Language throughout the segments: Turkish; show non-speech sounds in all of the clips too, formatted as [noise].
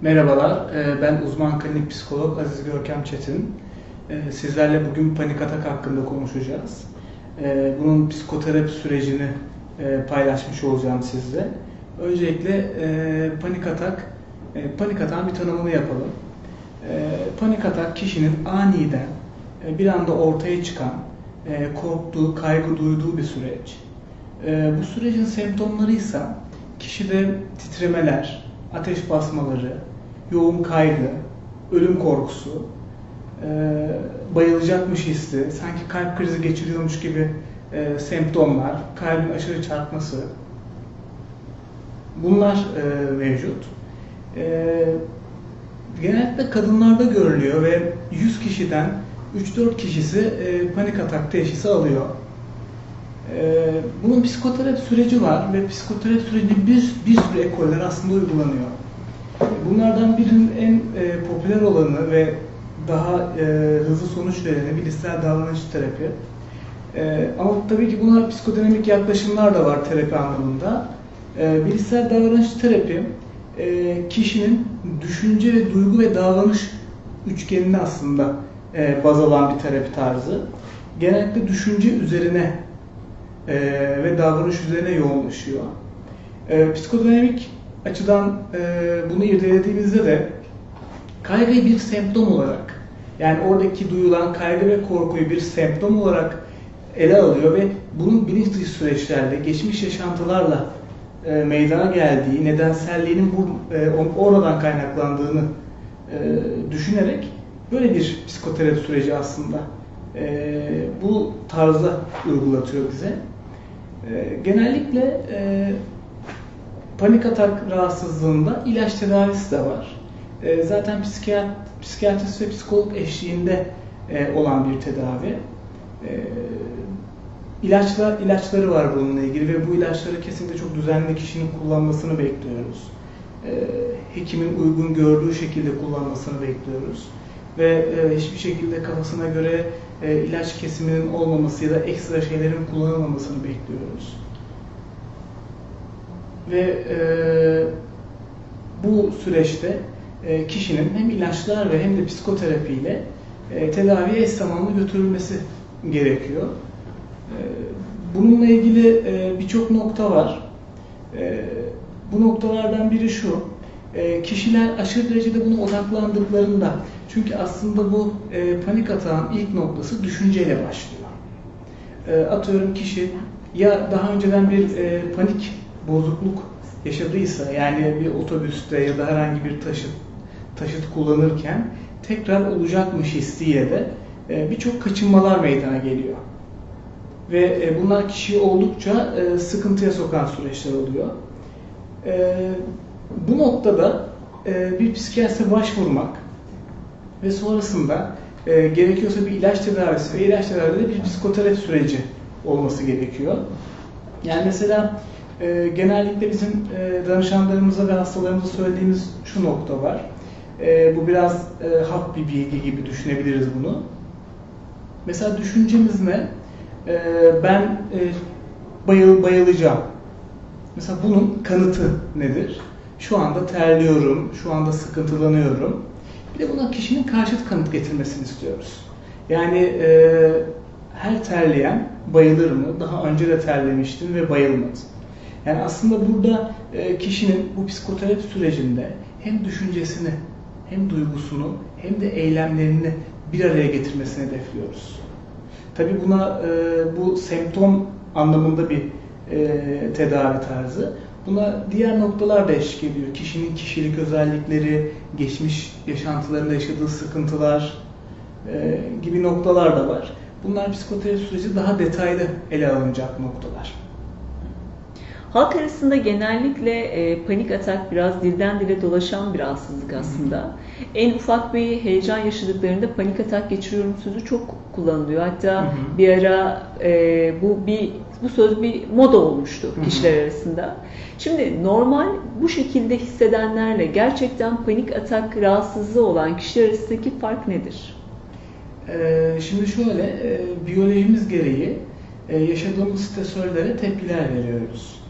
Merhabalar, e, ben uzman klinik psikolog Aziz Görkem Çetin. E, sizlerle bugün panik atak hakkında konuşacağız. E, bunun psikoterapi sürecini paylaşmış olacağım sizle. Öncelikle panik atak, panik atağın bir tanımını yapalım. Panik atak kişinin aniden bir anda ortaya çıkan, korktuğu, kaygı duyduğu bir süreç. Bu sürecin semptomları ise kişide titremeler, ateş basmaları, yoğun kaygı, ölüm korkusu, e, bayılacakmış hissi, sanki kalp krizi geçiriyormuş gibi e, semptomlar, kalbin aşırı çarpması, bunlar e, mevcut. E, genellikle kadınlarda görülüyor ve 100 kişiden 3-4 kişisi panik atak teşhisi alıyor. E, bunun psikoterapi süreci var ve psikoterapi sürecinde bir, bir sürü ekoller aslında uygulanıyor. Bunlardan birinin en e, popüler olanı ve daha e, hızlı sonuç vereni bilişsel davranış terapi. E, ama tabii ki buna psikodinamik yaklaşımlar da var terapi anlamında. E, bilişsel davranış terapi e, kişinin düşünce ve duygu ve davranış üçgenini aslında e, baz alan bir terapi tarzı. Genellikle düşünce üzerine e, ve davranış üzerine yoğunlaşıyor. E, psikodinamik açıdan e, bunu irdelediğimizde de kaygıyı bir semptom olarak yani oradaki duyulan kaygı ve korkuyu bir semptom olarak ele alıyor ve bunun bilinç dışı süreçlerle, geçmiş yaşantılarla e, meydana geldiği, nedenselliğinin bu, e, oradan kaynaklandığını e, düşünerek böyle bir psikoterapi süreci aslında e, bu tarzda uygulatıyor bize. E, genellikle e, panik atak rahatsızlığında ilaç tedavisi de var. E, zaten psikiyat, psikiyatrist ve psikolog eşliğinde e, olan bir tedavi. E, ilaçlar, ilaçları var bununla ilgili ve bu ilaçları kesinlikle çok düzenli kişinin kullanmasını bekliyoruz. E, hekimin uygun gördüğü şekilde kullanmasını bekliyoruz. Ve e, hiçbir şekilde kafasına göre e, ilaç kesiminin olmaması ya da ekstra şeylerin kullanılmamasını bekliyoruz ve e, bu süreçte e, kişinin hem ilaçlar ve hem de psikoterapiyle e, tedaviye eş zamanlı götürülmesi gerekiyor. E, bununla ilgili e, birçok nokta var. E, bu noktalardan biri şu, e, kişiler aşırı derecede buna odaklandıklarında, çünkü aslında bu e, panik atağın ilk noktası düşünceyle başlıyor. E, atıyorum kişi ya daha önceden bir e, panik bozukluk yaşadıysa yani bir otobüste ya da herhangi bir taşıt taşıt kullanırken tekrar olacakmış hissiyle de e, birçok kaçınmalar meydana geliyor. Ve e, bunlar kişiyi oldukça e, sıkıntıya sokan süreçler oluyor. Bu noktada bir psikiyatriste başvurmak ve sonrasında gerekiyorsa bir ilaç tedavisi ve ilaç tedavide de bir psikoterapi süreci olması gerekiyor. Yani mesela e, genellikle bizim e, danışanlarımıza ve hastalarımıza söylediğimiz şu nokta var. E, bu biraz e, hap bir bilgi gibi düşünebiliriz bunu. Mesela düşüncemiz ne? E, ben e, bayıl, bayılacağım. Mesela bunun kanıtı nedir? Şu anda terliyorum, şu anda sıkıntılanıyorum. Bir de buna kişinin karşıt kanıt getirmesini istiyoruz. Yani e, her terleyen bayılır mı? Daha önce de terlemiştim ve bayılmadı. Yani aslında burada e, kişinin bu psikoterapi sürecinde hem düşüncesini, hem duygusunu, hem de eylemlerini bir araya getirmesini hedefliyoruz. Tabi buna e, bu semptom anlamında bir e, tedavi tarzı. Buna diğer noktalar da eşlik ediyor. Kişinin kişilik özellikleri, geçmiş yaşantılarında yaşadığı sıkıntılar gibi noktalar da var. Bunlar psikoterapi süreci daha detaylı ele alınacak noktalar. Halk arasında genellikle e, panik atak biraz dilden dile dolaşan bir rahatsızlık aslında. Hı. En ufak bir heyecan yaşadıklarında panik atak geçiriyorum sözü çok kullanılıyor. Hatta hı hı. bir ara e, bu bir bu söz bir moda olmuştu hı hı. kişiler arasında. Şimdi normal bu şekilde hissedenlerle gerçekten panik atak rahatsızlığı olan kişiler arasındaki fark nedir? Ee, şimdi şöyle, e, biyolojimiz gereği e, yaşadığımız stresörlere tepkiler veriyoruz.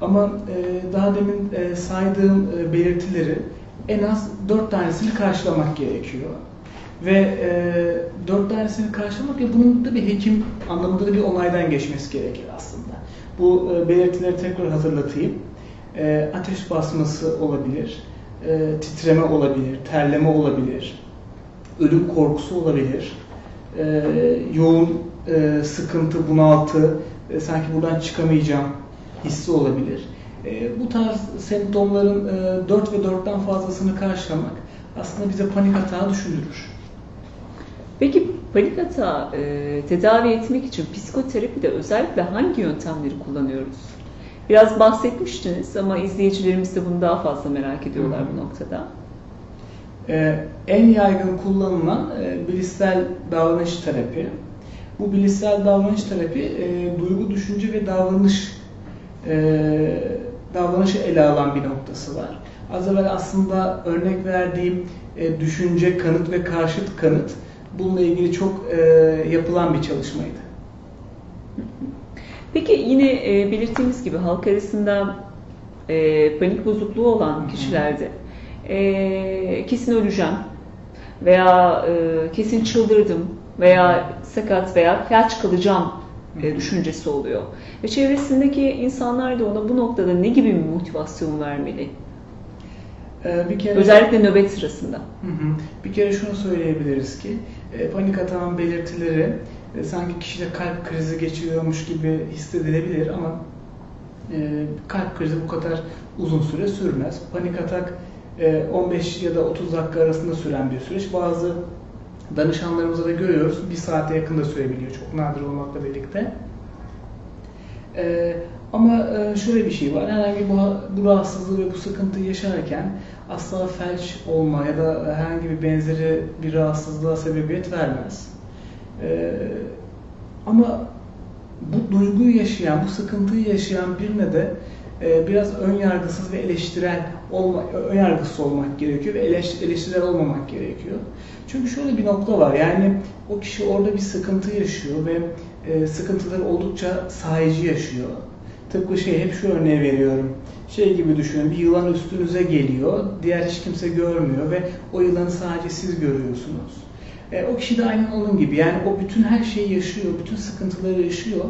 Ama e, daha demin e, saydığım e, belirtileri en az 4 tanesini karşılamak gerekiyor. Ve e, 4 tanesini karşılamak ve bunun da bir hekim anlamında da bir onaydan geçmesi gerekir aslında. Bu e, belirtileri tekrar hatırlatayım. E, ateş basması olabilir, e, titreme olabilir, terleme olabilir, ölüm korkusu olabilir, e, yoğun e, sıkıntı, bunaltı, e, sanki buradan çıkamayacağım hissi olabilir. E, bu tarz semptomların e, 4 ve 4'ten fazlasını karşılamak aslında bize panik atağı düşündürür. Peki panik atağı e, tedavi etmek için psikoterapide özellikle hangi yöntemleri kullanıyoruz? Biraz bahsetmiştiniz ama izleyicilerimiz de bunu daha fazla merak ediyorlar bu noktada. Ee, en yaygın kullanılan e, bilişsel davranış terapi. Bu bilişsel davranış terapi e, duygu, düşünce ve davranış e, davranışı ele alan bir noktası var. Az evvel aslında örnek verdiğim e, düşünce, kanıt ve karşıt kanıt bununla ilgili çok e, yapılan bir çalışmaydı. [laughs] Peki yine e, belirttiğimiz gibi halk arasında e, panik bozukluğu olan kişilerde e, kesin öleceğim veya e, kesin çıldırdım veya sakat veya felç kalacağım e, düşüncesi oluyor. Ve çevresindeki insanlar da ona bu noktada ne gibi bir motivasyon vermeli? Ee, bir kere Özellikle nöbet sırasında. Hı hı. Bir kere şunu söyleyebiliriz ki e, panik atağın belirtileri e, sanki kişide kalp krizi geçiriyormuş gibi hissedilebilir ama e, kalp krizi bu kadar uzun süre sürmez. Panik atak e, 15 ya da 30 dakika arasında süren bir süreç. Bazı danışanlarımızda da görüyoruz bir saate yakın da sürebiliyor çok nadir olmakla birlikte. Ama e, şöyle bir şey var. Herhangi bu, bu rahatsızlığı ve bu sıkıntıyı yaşarken asla felç olma ya da herhangi bir benzeri bir rahatsızlığa sebebiyet vermez. E, ama bu duyguyu yaşayan, bu sıkıntıyı yaşayan birine de e, biraz ön yargısız ve eleştirel olma, ön yargısı olmak gerekiyor ve eleş, eleştirel olmamak gerekiyor. Çünkü şöyle bir nokta var. Yani o kişi orada bir sıkıntı yaşıyor ve sıkıntıları oldukça sahici yaşıyor. Tıpkı şey hep şu örneği veriyorum. Şey gibi düşünün bir yılan üstünüze geliyor. Diğer hiç kimse görmüyor ve o yılanı sadece siz görüyorsunuz. E, o kişi de aynen onun gibi. Yani o bütün her şeyi yaşıyor, bütün sıkıntıları yaşıyor.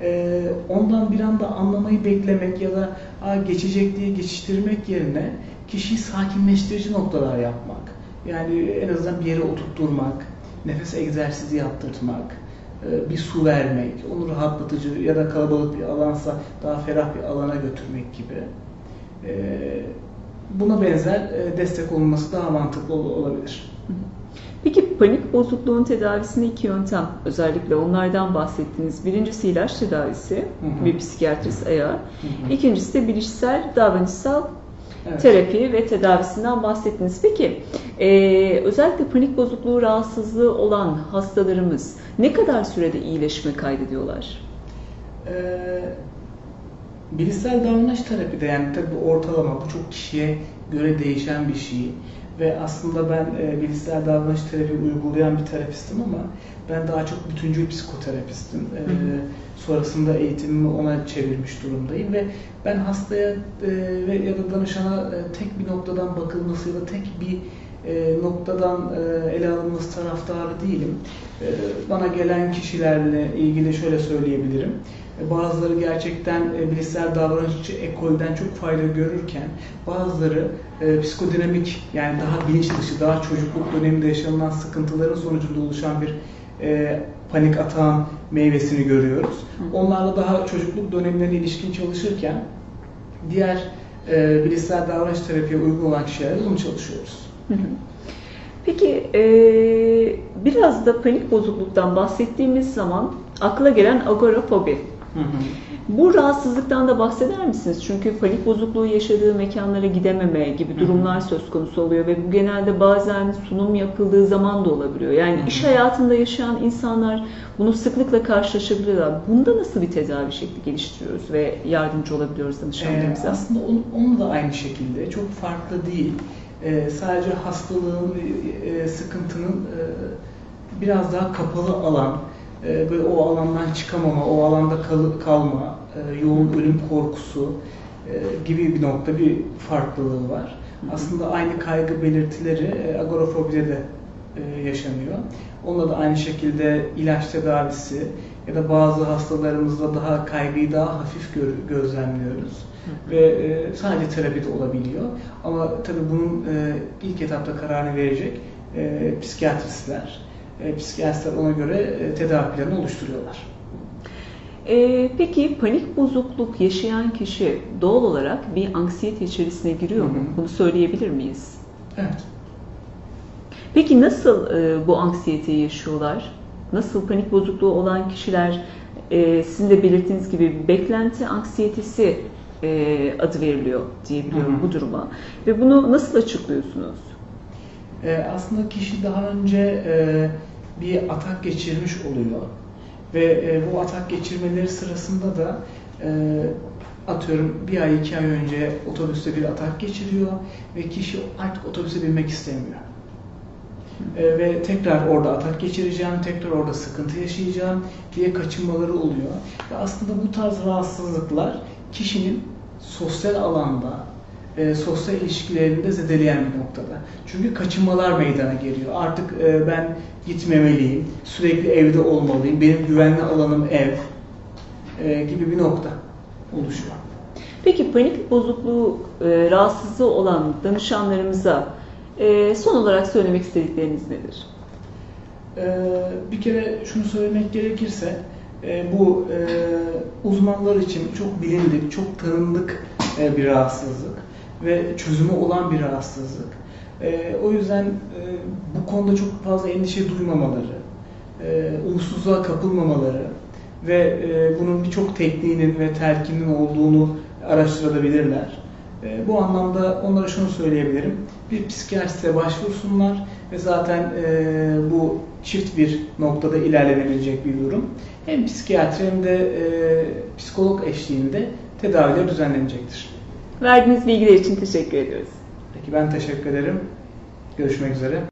E, ondan bir anda anlamayı beklemek ya da Aa, geçecek diye geçiştirmek yerine kişiyi sakinleştirici noktalar yapmak. Yani en azından bir yere oturtturmak, nefes egzersizi yaptırtmak, bir su vermek, onu rahatlatıcı ya da kalabalık bir alansa daha ferah bir alana götürmek gibi. Buna benzer destek olması daha mantıklı olabilir. Peki panik bozukluğun tedavisinde iki yöntem özellikle onlardan bahsettiniz. Birincisi ilaç tedavisi, hı hı. bir psikiyatrist eğer. Hı hı. İkincisi de bilişsel, davranışsal evet. terapi ve tedavisinden bahsettiniz. Peki e, özellikle panik bozukluğu rahatsızlığı olan hastalarımız ne kadar sürede iyileşme kaydediyorlar? Ee, bilişsel davranış terapide yani tabii ortalama bu çok kişiye göre değişen bir şey ve aslında ben e, bilişsel davranış terapi uygulayan bir terapistim ama ben daha çok bütüncül psikoterapistim. E, sonrasında eğitimimi ona çevirmiş durumdayım ve ben hastaya e, ve ya da danışana e, tek bir noktadan bakılması ya da tek bir e, noktadan e, ele alınması taraftarı değilim. E, bana gelen kişilerle ilgili şöyle söyleyebilirim. E, bazıları gerçekten e, bilişsel davranışçı ekolden çok fayda görürken bazıları e, psikodinamik yani daha bilinç dışı, daha çocukluk döneminde yaşanılan sıkıntıların sonucunda oluşan bir e, panik atağın meyvesini görüyoruz. Onlarla daha çocukluk dönemlerine ilişkin çalışırken diğer e, bilişsel davranış terapiye uygun olan kişilerle bunu çalışıyoruz. Peki e, biraz da panik bozukluktan bahsettiğimiz zaman akla gelen agorafobi. Hı hı. Bu rahatsızlıktan da bahseder misiniz? Çünkü panik bozukluğu yaşadığı mekanlara gidememe gibi durumlar söz konusu oluyor ve bu genelde bazen sunum yapıldığı zaman da olabiliyor. Yani iş hayatında yaşayan insanlar bunu sıklıkla karşılaşabiliyorlar. Bunda nasıl bir tedavi şekli geliştiriyoruz ve yardımcı olabiliyoruz danışanlarımıza? Ee, aslında onu, onu da aynı şekilde çok farklı değil. Ee, sadece hastalığın, e, sıkıntının e, biraz daha kapalı alan, e, böyle o alandan çıkamama, o alanda kal, kalma, e, yoğun ölüm korkusu e, gibi bir nokta bir farklılığı var. Aslında aynı kaygı belirtileri e, agorafobide de e, yaşanıyor. Onunla da aynı şekilde ilaç tedavisi ya da bazı hastalarımızda daha kaygıyı daha hafif gö- gözlemliyoruz. Ve e, sadece terapide olabiliyor. Ama tabii bunun e, ilk etapta kararını verecek e, psikiyatristler. E, psikiyatristler ona göre e, tedavi planı oluşturuyorlar. Ee, peki panik bozukluk yaşayan kişi doğal olarak bir anksiyete içerisine giriyor mu? Hı hı. Bunu söyleyebilir miyiz? Evet. Peki nasıl e, bu anksiyeteyi yaşıyorlar? Nasıl panik bozukluğu olan kişiler e, sizin de belirttiğiniz gibi beklenti anksiyetesi e, adı veriliyor diyebiliyorum Hı hı. bu duruma. Ve bunu nasıl açıklıyorsunuz? E, aslında kişi daha önce e, bir atak geçirmiş oluyor ve e, bu atak geçirmeleri sırasında da e, atıyorum bir ay iki ay önce otobüste bir atak geçiriyor ve kişi artık otobüse binmek istemiyor. E, ve tekrar orada atak geçireceğim, tekrar orada sıkıntı yaşayacağım diye kaçınmaları oluyor. Ve aslında bu tarz rahatsızlıklar kişinin sosyal alanda, e, sosyal ilişkilerini de zedeleyen bir noktada. Çünkü kaçınmalar meydana geliyor. Artık e, ben gitmemeliyim, sürekli evde olmalıyım, benim güvenli alanım ev e, gibi bir nokta oluşuyor. Peki panik bozukluğu e, rahatsızlığı olan danışanlarımıza e, son olarak söylemek istedikleriniz nedir? Ee, bir kere şunu söylemek gerekirse e, bu e, uzmanlar için çok bilindik, çok tanındık e, bir rahatsızlık ve çözümü olan bir rahatsızlık. E, o yüzden e, bu konuda çok fazla endişe duymamaları, e, umutsuzluğa kapılmamaları ve e, bunun birçok tekniğinin ve telkinin olduğunu araştırabilirler. E, bu anlamda onlara şunu söyleyebilirim. Bir psikiyatriste başvursunlar ve zaten e, bu çift bir noktada ilerlenebilecek bir durum. Hem psikiyatri hem de e, psikolog eşliğinde tedaviler düzenlenecektir. Verdiğiniz bilgiler için teşekkür ediyoruz. Peki ben teşekkür ederim. Görüşmek üzere.